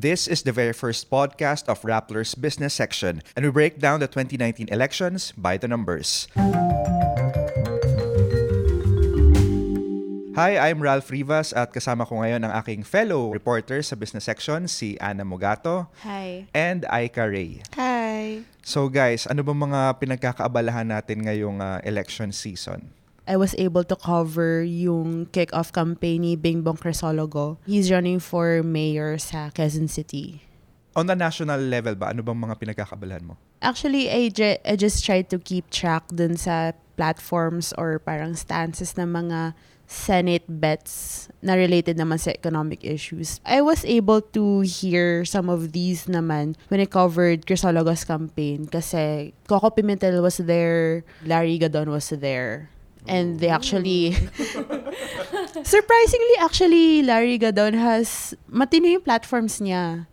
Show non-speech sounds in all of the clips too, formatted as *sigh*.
This is the very first podcast of Rappler's business section, and we break down the 2019 elections by the numbers. Hi, I'm Ralph Rivas at kasama ko ngayon ang aking fellow reporter sa business section, si Ana Mugato Hi. and Aika Ray. Hi. So guys, ano ba mga pinagkakaabalahan natin ngayong ah, election season? I was able to cover yung kick-off campaign ni Bing Bong Crisologo. He's running for mayor sa Quezon City. On the national level ba, ano bang mga pinagkakaabalahan mo? Actually, I, ju- I just tried to keep track dun sa platforms or parang stances ng mga Senate bets na related naman sa economic issues. I was able to hear some of these naman when I covered Crisologo's campaign kasi Coco Pimentel was there, Larry Gadon was there. And they actually *laughs* Surprisingly, actually, Larry Gadon has matino yung platforms niya.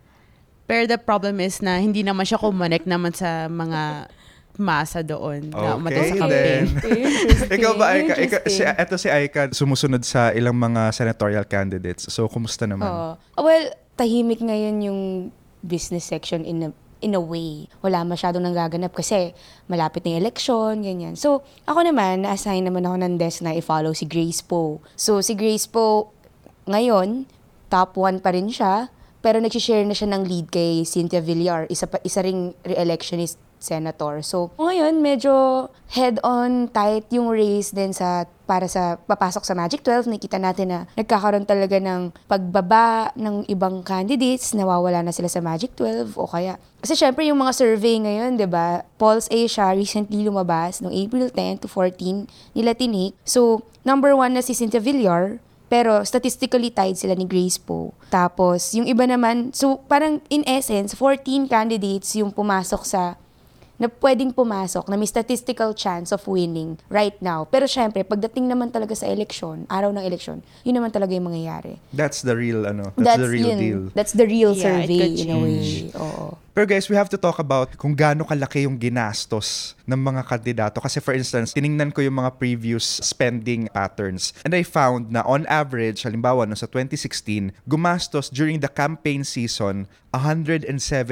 Pero the problem is na hindi naman siya kumonek naman sa mga masa doon na umatay sa Okay, campaign. then. Ikaw ba, Aika? Ika, si, eto si Aika, sumusunod sa ilang mga senatorial candidates. So, kumusta naman? Oo. well, tahimik ngayon yung business section in a, in a way. Wala masyadong nanggaganap kasi malapit na yung election, ganyan. So, ako naman, na-assign naman ako ng desk na i-follow si Grace Poe. So, si Grace Poe, ngayon, top 1 pa rin siya, pero nag-share na siya ng lead kay Cynthia Villar, isa, pa, isa ring re-electionist senator. So, ngayon, medyo head-on tight yung race din sa para sa papasok sa Magic 12. Nakita natin na nagkakaroon talaga ng pagbaba ng ibang candidates, nawawala na sila sa Magic 12 o kaya kasi syempre yung mga survey ngayon, 'di ba? Pulse Asia *laughs* recently lumabas noong April 10 to 14 nila tinake. So, number one na si Cynthia Villar, pero statistically tied sila ni Grace Poe. Tapos, yung iba naman, so parang in essence, 14 candidates yung pumasok sa na pwedeng pumasok na may statistical chance of winning right now. Pero syempre, pagdating naman talaga sa eleksyon, araw ng eleksyon, yun naman talaga yung mangyayari. That's the real, ano, that's, the real yun. deal. That's the real Yeah, survey in a way. Oo. Pero guys, we have to talk about kung gaano kalaki yung ginastos ng mga kandidato. Kasi for instance, tiningnan ko yung mga previous spending patterns. And I found na on average, halimbawa no, sa 2016, gumastos during the campaign season 107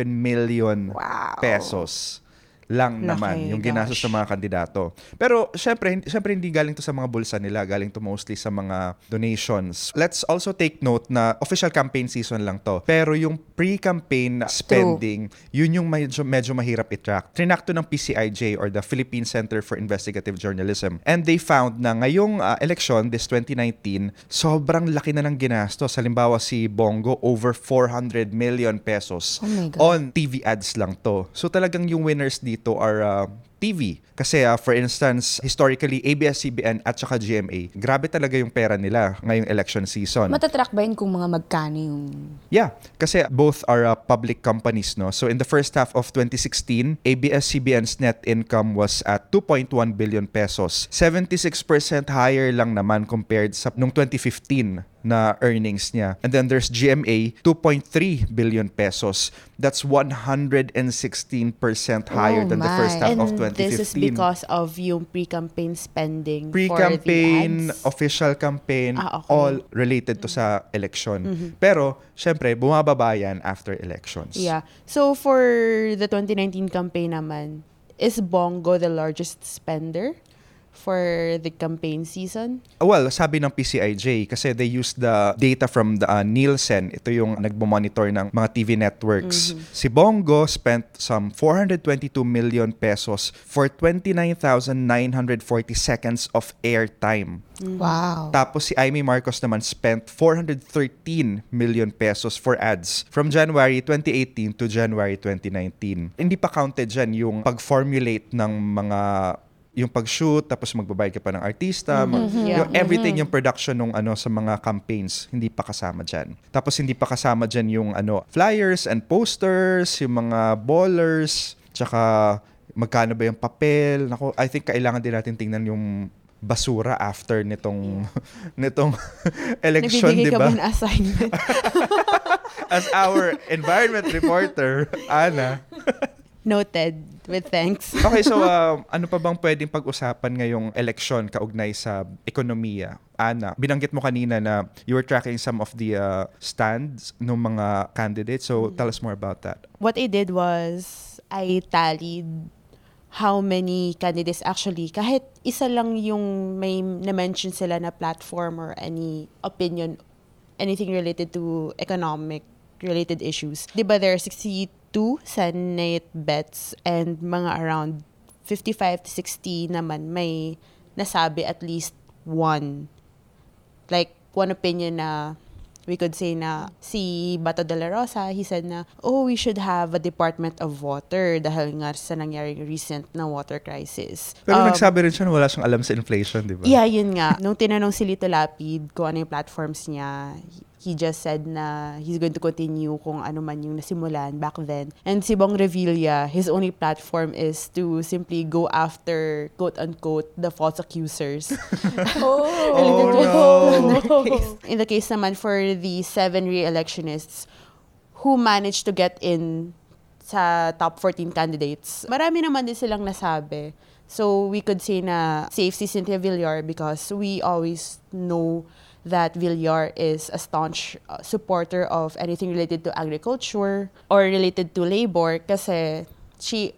million Wow. pesos lang Laki, naman yung ginastos ng mga kandidato. Pero syempre, syempre hindi galing to sa mga bulsa nila, galing to mostly sa mga donations. Let's also take note na official campaign season lang to. Pero yung pre-campaign spending, yun yung medyo, medyo mahirap i-track. Trinak to ng PCIJ or the Philippine Center for Investigative Journalism. And they found na ngayong uh, election, this 2019, sobrang laki na ng ginastos. Halimbawa si Bongo, over 400 million pesos Oh on TV ads lang to. So talagang yung winners dito are uh, TV. Kasi uh, for instance, historically, ABS-CBN at saka GMA, grabe talaga yung pera nila ngayong election season. Matatrack ba yun kung mga magkano yung... Yeah, kasi both are uh, public companies, no? So in the first half of 2016, ABS-CBN's net income was at 2.1 billion pesos. 76% higher lang naman compared sa nung 2015 na earnings niya. And then there's GMA, 2.3 billion pesos. That's 116% higher Oh than the first my. half of And 2015. This is because of yung pre-campaign spending pre-campaign, for the ads. official campaign, Ah, okay. all related to sa election. Pero, syempre, bumababa yan after elections. Yeah. So for the 2019 campaign naman, is Bongo the largest spender for the campaign season? Well, sabi ng PCIJ, kasi they use the data from the uh, Nielsen. Ito yung nagmamonitor ng mga TV networks. Si Bongo spent some 422 million pesos for 29,940 seconds of airtime. Wow. Tapos si Amy Marcos naman spent 413 million pesos for ads from January 2018 to January 2019. Hindi pa counted dyan yung pag-formulate ng mga yung pag-shoot, tapos magbabayad ka pa ng artista, mag- Yeah. yung everything, yung production ng ano sa mga campaigns, hindi pa kasama dyan. Tapos hindi pa kasama dyan yung ano, flyers and posters, yung mga ballers, tsaka magkano ba yung papel. Nako, I think kailangan din natin tingnan yung basura after nitong *laughs* nitong *laughs* election, Nagbibigay di ka ba? ba assignment? *laughs* As our environment reporter, Ana. Noted. With thanks. *laughs* Okay, so uh, *laughs* ano pa bang pwedeng pag-usapan ngayong eleksyon kaugnay sa ekonomiya? Ana, binanggit mo kanina na you were tracking some of the uh, stands ng mga candidates. So tell us more about that. What I did was, I tallied how many candidates actually, kahit isa lang yung may na-mention sila na platform or any opinion, anything related to economic related issues. Di ba there are 62 Senate bets and mga around 55 to 60 naman may nasabi at least one. Like, one opinion na we could say na si Bato de la Rosa, he said na, oh, we should have a Department of Water dahil nga sa nangyaring recent na water crisis. Pero Um, nagsabi rin siya na wala siyang alam sa inflation, di ba? Yeah, yun nga. Nung tinanong si Lito Lapid kung ano yung platforms niya, he just said na he's going to continue kung ano man yung nasimulan back then. And si Bong Revilla, his only platform is to simply go after, quote-unquote, the false accusers. *laughs* *laughs* Oh, in, the no. case, in the case naman for the seven re-electionists who managed to get in sa top 14 candidates, marami naman din silang nasabi. So we could say na safe si Cynthia Villar because we always know that Villar is a staunch uh, supporter of anything related to agriculture or related to labor kasi she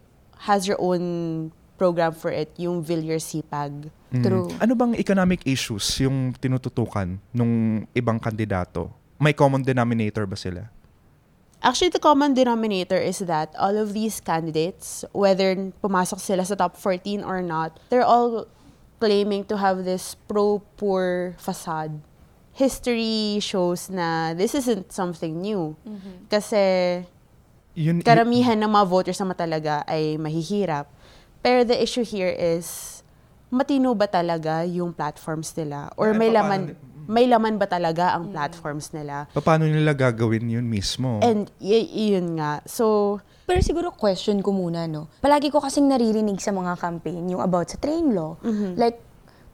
has her own program for it, yung Villar CPAG. Mm. True. Ano bang economic issues yung tinututukan nung ibang kandidato? May common denominator ba sila? Actually, the common denominator is that all of these candidates, whether pumasok sila sa top 14 or not, they're all claiming to have this pro-poor facade. History shows na this isn't something new. Kasi Yun, karamihan ng mga voters naman talaga ay mahihirap. Pero the issue here is, matino ba talaga yung platforms nila? Or Ay, may laman, ni- may laman ba talaga ang platforms nila? paano nila gagawin yun mismo? And y- yun nga. So, Pero siguro question ko muna, no? Palagi ko kasing naririnig sa mga campaign yung about sa train law. Like,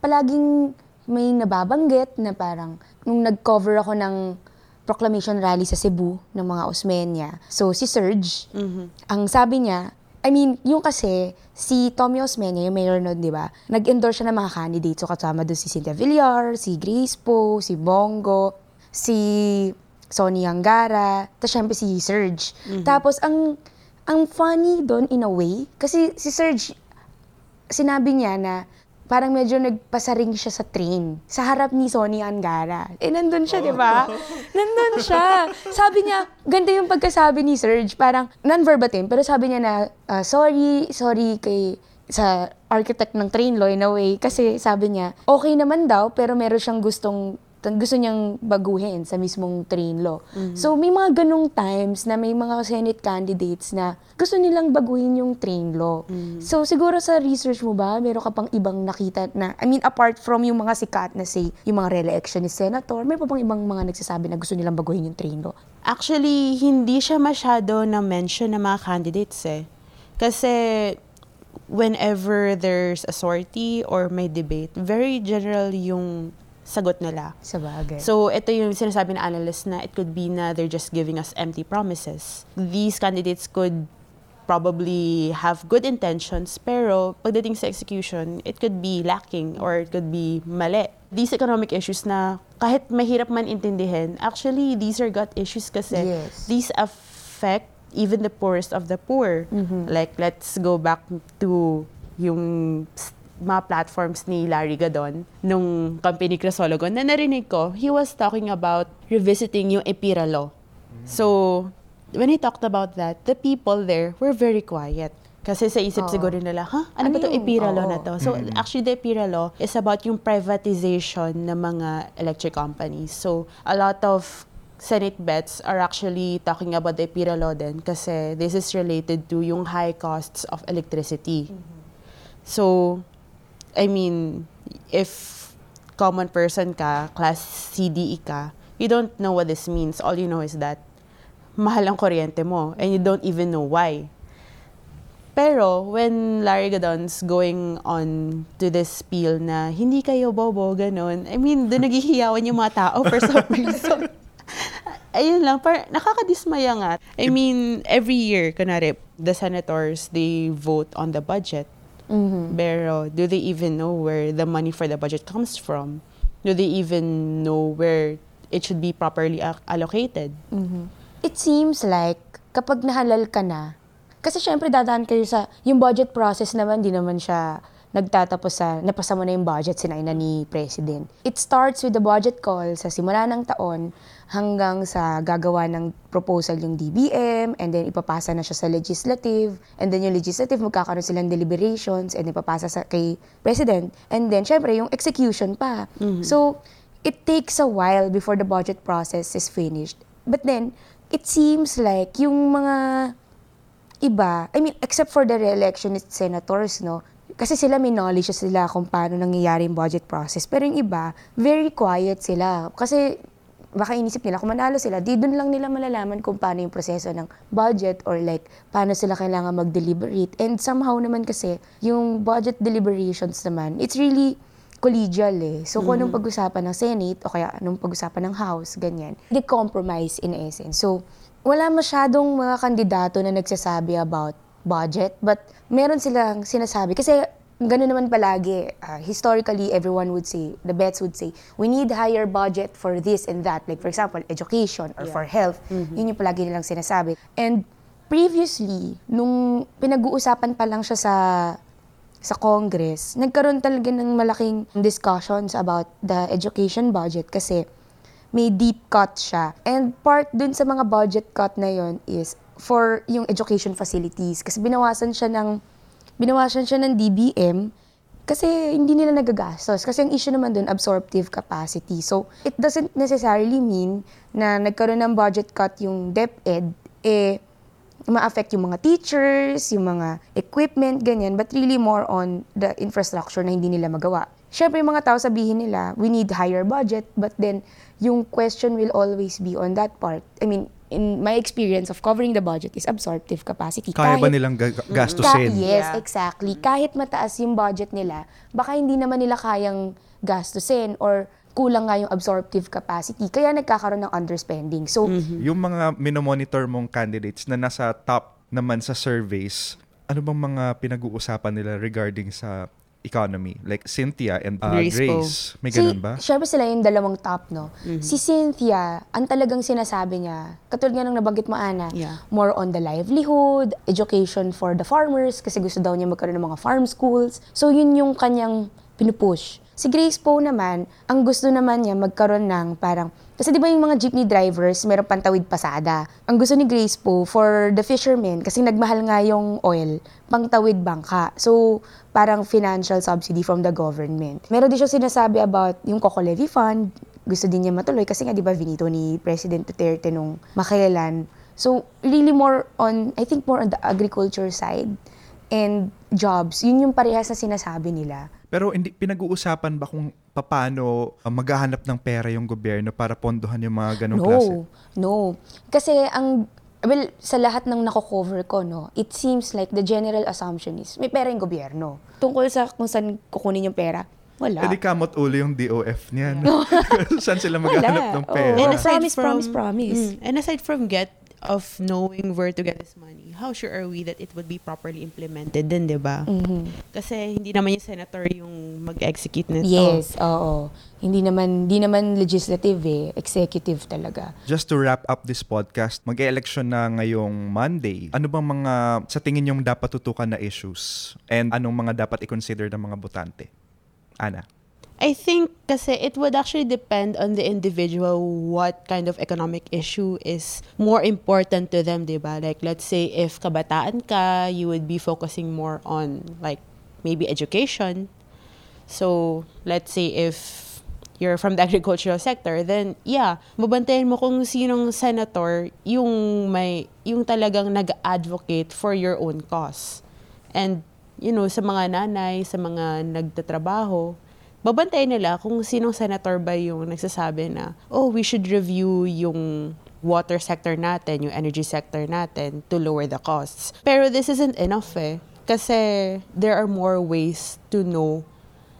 palaging may nababanggit na parang, nung nag-cover ako ng proclamation rally sa Cebu ng mga Osmeña. So, si Serge, ang sabi niya, I mean, yung kasi, si Tommy Osmeña, yung mayor nun, di ba? Nag-endorse siya ng mga candidates. So, kasama doon si Cynthia Villar, si Grace Poe, si Bongo, si Sonny Angara, tapos syempre si Serge. Tapos, ang ang funny doon in a way, kasi si Serge, sinabi niya na parang medyo nagpasaring siya sa train sa harap ni Sonny Angara. Eh, nandun siya, di ba? Nandun siya. Sabi niya, ganda yung pagkasabi ni Serge, parang non-verbatim, pero sabi niya na, ah, sorry, sorry kay sa architect ng train law in a way, kasi sabi niya, okay naman daw, pero meron siyang gustong gusto niyang baguhin sa mismong train law. So, may mga ganong times na may mga Senate candidates na gusto nilang baguhin yung train law. So, siguro sa research mo ba, meron ka pang ibang nakita na, I mean, apart from yung mga sikat na say, yung mga re-election ni senator, may pa bang ibang mga nagsasabi na gusto nilang baguhin yung train law? actually, hindi siya masyado na-mention ng mga candidates eh. Kasi, whenever there's a sortie or may debate, very general yung sagot nila. Sa bagay. So, ito yung sinasabi ng analyst na it could be na they're just giving us empty promises. These candidates could probably have good intentions, pero pagdating sa execution, it could be lacking or it could be mali. These economic issues na kahit mahirap man intindihin, actually, these are gut issues kasi Yes. these affect even the poorest of the poor. Like, let's go back to yung mga platforms ni Larry Gadon nung company Crisologon na narinig ko, he was talking about revisiting yung EPIRA law. So, when he talked about that, the people there were very quiet. Kasi sa isip Oo. siguro nila, ha? Ano, Ano ba to yung- EPIRA law na to? So, actually, the EPIRA law is about yung privatization ng mga electric companies. So, a lot of Senate bets are actually talking about the EPIRA law din kasi this is related to yung high costs of electricity. So, I mean, if common person ka, class CDE ka, you don't know what this means. All you know is that mahal ang kuryente mo and you don't even know why. Pero when Larry Gadon's going on to this spiel na hindi kayo bobo, ganun, I mean, doon naghihiyawan yung mga tao for some *laughs* reason. Ayun lang, par nakakadismaya nga. I mean, every year, kunwari, the senators, they vote on the budget. Mhm. Pero do they even know where the money for the budget comes from? Do they even know where it should be properly allocated? Mhm. It seems like kapag nahalal ka na, kasi syempre dadaan kayo sa, yung budget process naman, di naman siya nagtatapos sa, napasa mo na yung budget, sinaina ni President. It starts with the budget call sa simula ng taon hanggang sa gagawa ng proposal yung DBM and then ipapasa na siya sa legislative and then yung legislative magkakaroon silang deliberations and ipapasa sa kay President and then syempre yung execution pa. So, it takes a while before the budget process is finished. But then, it seems like yung mga iba, I mean, except for the re-electionist senators, no? Kasi sila may knowledge sila kung paano nangyayari yung budget process. Pero yung iba, very quiet sila. Kasi baka inisip nila, kung manalo sila, di doon lang nila malalaman kung paano yung proseso ng budget or like, paano sila kailangan mag-deliberate. And somehow naman kasi, yung budget deliberations naman, it's really collegial eh. So, kung anong pag-usapan ng Senate o kaya anong pag-usapan ng House, ganyan. They compromise in essence. So, wala masyadong mga kandidato na nagsasabi about budget, but meron silang sinasabi. Kasi ganun naman palagi. uh, historically, everyone would say, the bets would say, we need higher budget for this and that. Like, for example, education or for health. Yun yung palagi nilang sinasabi. And previously, nung pinag-uusapan pa lang siya sa sa Congress, nagkaroon talaga ng malaking discussions about the education budget kasi may deep cut siya. And part dun sa mga budget cut na yon is for yung education facilities. Kasi binawasan siya ng, binawasan siya ng DBM kasi hindi nila nagagastos. Kasi ang issue naman dun, absorptive capacity. So, it doesn't necessarily mean na nagkaroon ng budget cut yung DepEd, eh, ma-affect yung mga teachers, yung mga equipment, ganyan, but really more on the infrastructure na hindi nila magawa. Siyempre, yung mga tao sabihin nila, we need higher budget, but then yung question will always be on that part. I mean, in my experience of covering the budget is absorptive capacity. Kaya ba Kahit- nilang ga- Ka- gastusin? yes, Yeah. exactly. Kahit mataas yung budget nila, baka hindi naman nila kayang gastusin or kulang nga yung absorptive capacity. Kaya nagkakaroon ng underspending. So, Yung mga minomonitor mong candidates na nasa top naman sa surveys, ano bang mga pinag-uusapan nila regarding sa economy? Like Cynthia and uh, Grace Grace. May ganun si, ba? Siyempre sila yung dalawang top, no? Si Cynthia, ang talagang sinasabi niya, katulad nga nung nabanggit mo, Ana, Yeah. more on the livelihood, education for the farmers, kasi gusto daw niya magkaroon ng mga farm schools. So, yun yung kanyang pinupush. Si Grace Poe naman, ang gusto naman niya magkaroon ng parang, kasi di ba yung mga jeepney drivers, meron pantawid pasada. Ang gusto ni Grace Poe for the fishermen, kasi nagmahal nga yung oil, pangtawid bangka. So, parang financial subsidy from the government. Meron din siya sinasabi about yung Coco Levy Fund, gusto din niya matuloy kasi nga di ba vinito ni President Duterte nung makailan. So, really more on, I think more on the agriculture side and jobs. Yun yung parehas na sinasabi nila. Pero hindi pinag-uusapan ba kung paano uh, maghahanap ng pera yung gobyerno para pondohan yung mga ganong no, klase? no. Kasi ang, well, sa lahat ng nako-cover ko, no, it seems like the general assumption is may pera yung gobyerno. Tungkol sa kung saan kukunin yung pera, wala. Eh di kamot ulo yung DOF niyan. *laughs* Saan sila maghahanap ng pera? And And aside promise, from, promise, promise. Mm, and aside from get of knowing where to get this money, how sure are we that it would be properly implemented din, di ba? Mhm. Kasi hindi naman yung senator yung mag-execute nito. Yes, oo. Hindi naman, hindi naman legislative eh, executive talaga. Just to wrap up this podcast, mag-election na ngayong Monday. Ano bang mga sa tingin yung dapat tutukan na issues? And anong mga dapat i-consider ng mga botante? Ana. I think kasi it would actually depend on the individual what kind of economic issue is more important to them, di ba? Like, let's say if kabataan ka, you would be focusing more on like maybe education. So, let's say if you're from the *laughs* agricultural sector, then yeah, mabantayan mo kung sinong senator yung may yung talagang nag-advocate for your own cause. And you know, sa mga nanay, sa mga nagtatrabaho, babantayan nila kung sinong senator ba yung nagsasabi na, oh, we should review yung water sector natin, yung energy sector natin to lower the costs. Pero this isn't enough eh. Kasi there are more ways to know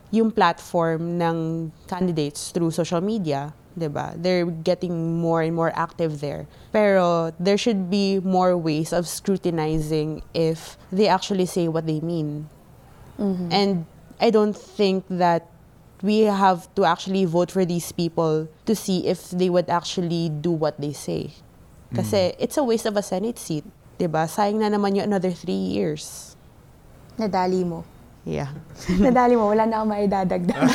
yung platform ng candidates through social media. 'Diba? They're getting more and more active there. Pero there should be more ways of scrutinizing if they actually say what they mean. Mhm. And I don't think that we have to actually vote for these people to see if they would actually do what they say. Kasi it's a waste of a Senate seat. 'di ba? Sayang na naman yung another three years. Nadali mo. Yeah. *laughs* Nadali mo, wala na akong maidadagdag. *laughs*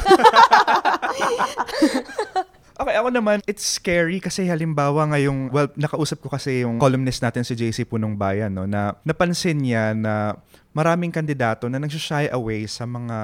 Okay, ako naman, it's scary kasi halimbawa ngayong, well, nakausap ko kasi yung columnist natin si JC Punong Bayan, no, na napansin niya na maraming kandidato na nagsashy away sa mga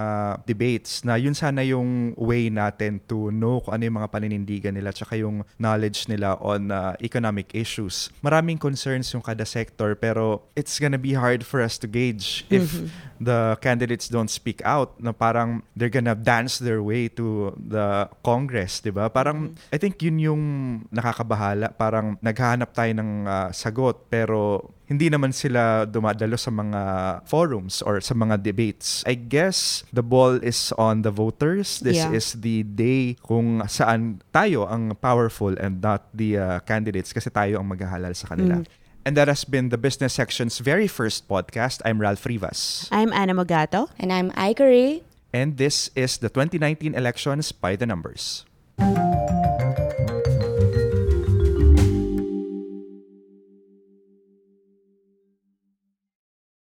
debates na yun sana yung way natin to know kung ano yung mga paninindigan nila tsaka yung knowledge nila on uh, economic issues. Maraming concerns yung kada sector pero it's gonna be hard for us to gauge if the candidates don't speak out na parang they're gonna dance their way to the Congress, 'di ba? Parang I think yun yung nakakabahala, parang naghahanap tayo ng uh, sagot pero hindi naman sila dumadalo sa mga forums or sa mga debates. I guess the ball is on the voters. This Yeah. is the day kung saan tayo ang powerful and not the uh, candidates kasi tayo ang maghahalal sa kanila. And that has been the business section's very first podcast. I'm Ralph Rivas. I'm Anna Mogato. And I'm Ikari. And this is the 2019 elections by the numbers.